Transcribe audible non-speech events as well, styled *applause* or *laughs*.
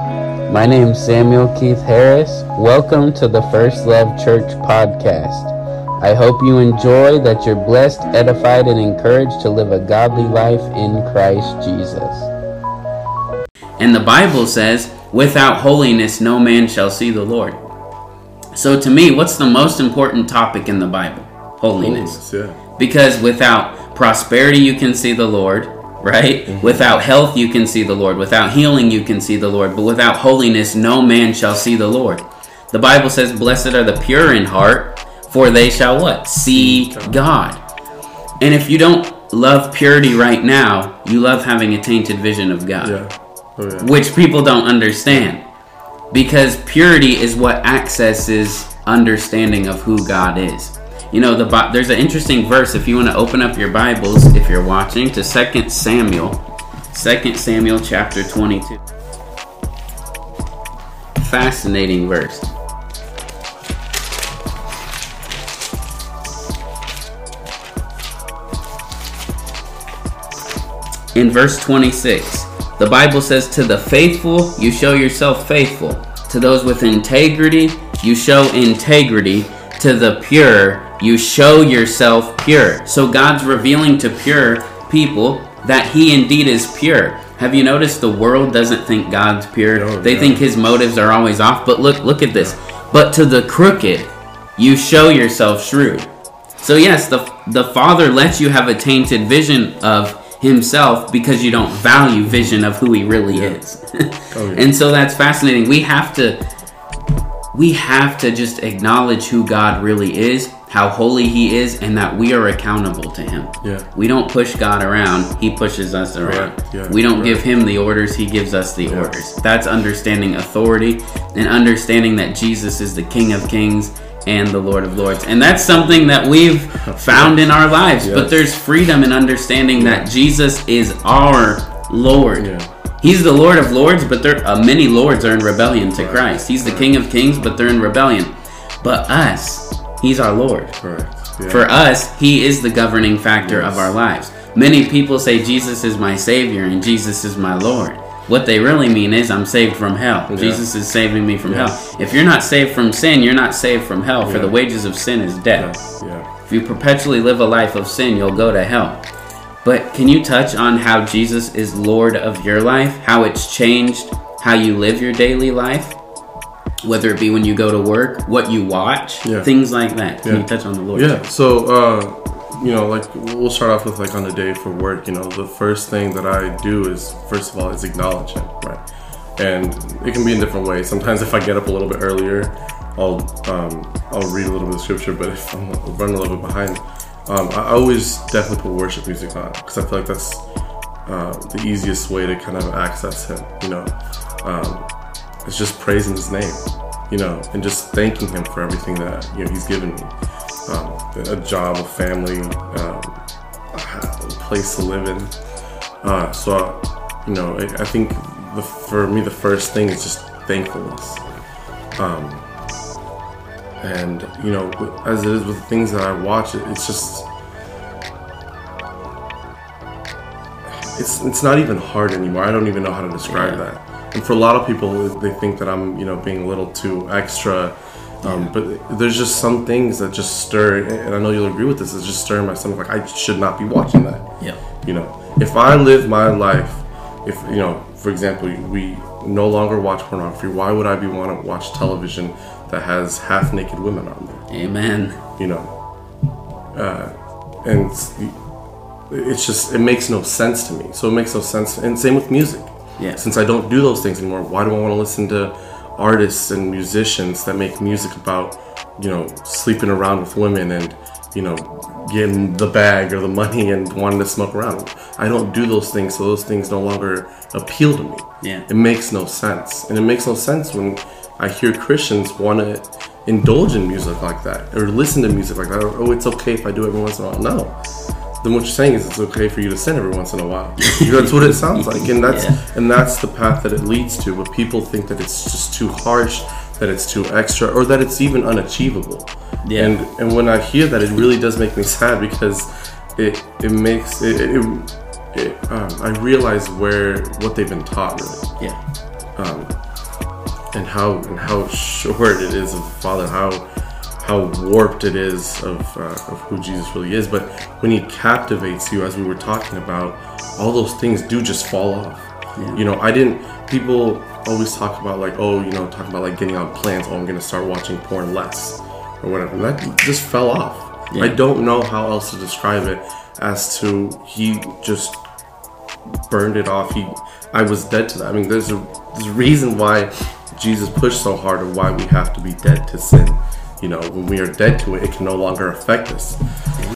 My name is Samuel Keith Harris. Welcome to the First Love Church podcast. I hope you enjoy, that you're blessed, edified, and encouraged to live a godly life in Christ Jesus. And the Bible says, without holiness, no man shall see the Lord. So, to me, what's the most important topic in the Bible? Holiness. Holiness, yeah. Because without prosperity, you can see the Lord, right? Mm-hmm. Without health, you can see the Lord. Without healing, you can see the Lord. But without holiness, no man shall see the Lord. The Bible says, Blessed are the pure in heart, for they shall what? See God. And if you don't love purity right now, you love having a tainted vision of God Yeah. Oh, yeah. which people don't understand because purity is what accesses understanding of who God is. You know, the there's an interesting verse if you want to open up your Bibles if you're watching to 2 Samuel, 2 Samuel chapter 22. Fascinating verse. in verse 26. The Bible says, To the faithful, you show yourself faithful. To those with integrity, you show integrity. To the pure, you show yourself pure. So God's revealing to pure people that He indeed is pure. Have you noticed the world doesn't think God's pure? They no. think His motives are always off. But look, look at this. But to the crooked, you show yourself shrewd. So yes, the the Father lets you have a tainted vision of Himself because you don't value vision of who He really is. *laughs* Oh, yeah. and so that's fascinating. We have to we have to just acknowledge who God really is, how holy He is, and that we are accountable to Him. Yeah. We don't push God around; He pushes us around. Correct, yeah, we don't give. Him the orders; He gives us the orders. That's understanding authority and understanding that Jesus is the King of Kings and the Lord of Lords. And that's something that we've found in our lives. But there's freedom in understanding that Jesus is our Lord. Yeah. He's the Lord of Lords, but there uh, many lords are in rebellion to Christ. He's the King of Kings, but they're in rebellion. But us, He's our Lord. Correct. Yeah. For us, He is the governing factor of our lives. Many people say Jesus is my Savior and Jesus is my Lord. What they really mean is I'm saved from hell. Yeah. Jesus is saving me from Yeah. hell. If you're not saved from sin, you're not saved from hell. For the wages of sin is death. yeah. yeah. If you perpetually live a life of sin, you'll go to hell. But can you touch on how Jesus is Lord of your life? How it's changed how you live your daily life? Whether it be when you go to work, what you watch, Yeah. things like that. Can Yeah. you touch on the Lord? Yeah. So, uh, you know, like we'll start off with like on the day for work. You know, the first thing that I do is first of all is acknowledge him, right? And it can be in different ways. Sometimes if I get up a little bit earlier, I'll um, I'll read a little bit of scripture. But if I'm running a little bit behind, um, I always definitely put worship music on because I feel like that's uh, the easiest way to kind of access him. You know, um, it's just praising his name, you know, and just thanking him for everything that you know he's given me. Um, a job, a family, um, a place to live in. Uh, so, you know, I, I think the, for me the first thing is just thankfulness. Um, and you know, as it is with the things that I watch, it's just it's it's not even hard anymore. I don't even know how to describe Yeah. that. And for a lot of people, they think that I'm you know being a little too extra. Um, but there's just some things that just stir, and I know you'll agree with this. It's just stirring my stomach. Like I should not be watching that. Yeah. You know, if I live my life, if you know, for example, we no longer watch pornography, why would I be want to watch television that has half naked women on there? Amen. You know, uh, and it's, it's just it makes no sense to me. So it makes no sense, and same with music. Yeah. Since I don't do those things anymore, why do I want to listen to artists and musicians that make music about, you know, sleeping around with women and, you know, getting the bag or the money and wanting to smoke around? I don't do those things, so those things no longer appeal to me. Yeah. It makes no sense. And it makes no sense when I hear Christians want to indulge in music like that or listen to music like that. Or, oh, it's okay if I do it every once in a while. No. Then what you're saying is it's okay for you to sin every once in a while. *laughs* that's what it sounds like, and that's Yeah. and that's the path that it leads to. But people think that it's just too harsh, that it's too extra, or that it's even unachievable. Yeah. And and when I hear that, it really does make me sad because it it makes it. it, it um, I realize where what they've been taught really Yeah. um, and how and how short it is of Father, how how warped it is of, uh, of who Jesus really is. But when He captivates you, as we were talking about, all those things do just fall off. Yeah. You know, I didn't. People always talk about like, oh, you know, talk about like getting on plans. Oh, I'm gonna start watching porn less or whatever. And that just fell off. Yeah. I don't know how else to describe it as to he just burned it off. He, I was dead to that. I mean, there's a there's a reason why Jesus pushed so hard and why we have to be dead to sin. You know, when we are dead to it, it can no longer affect us.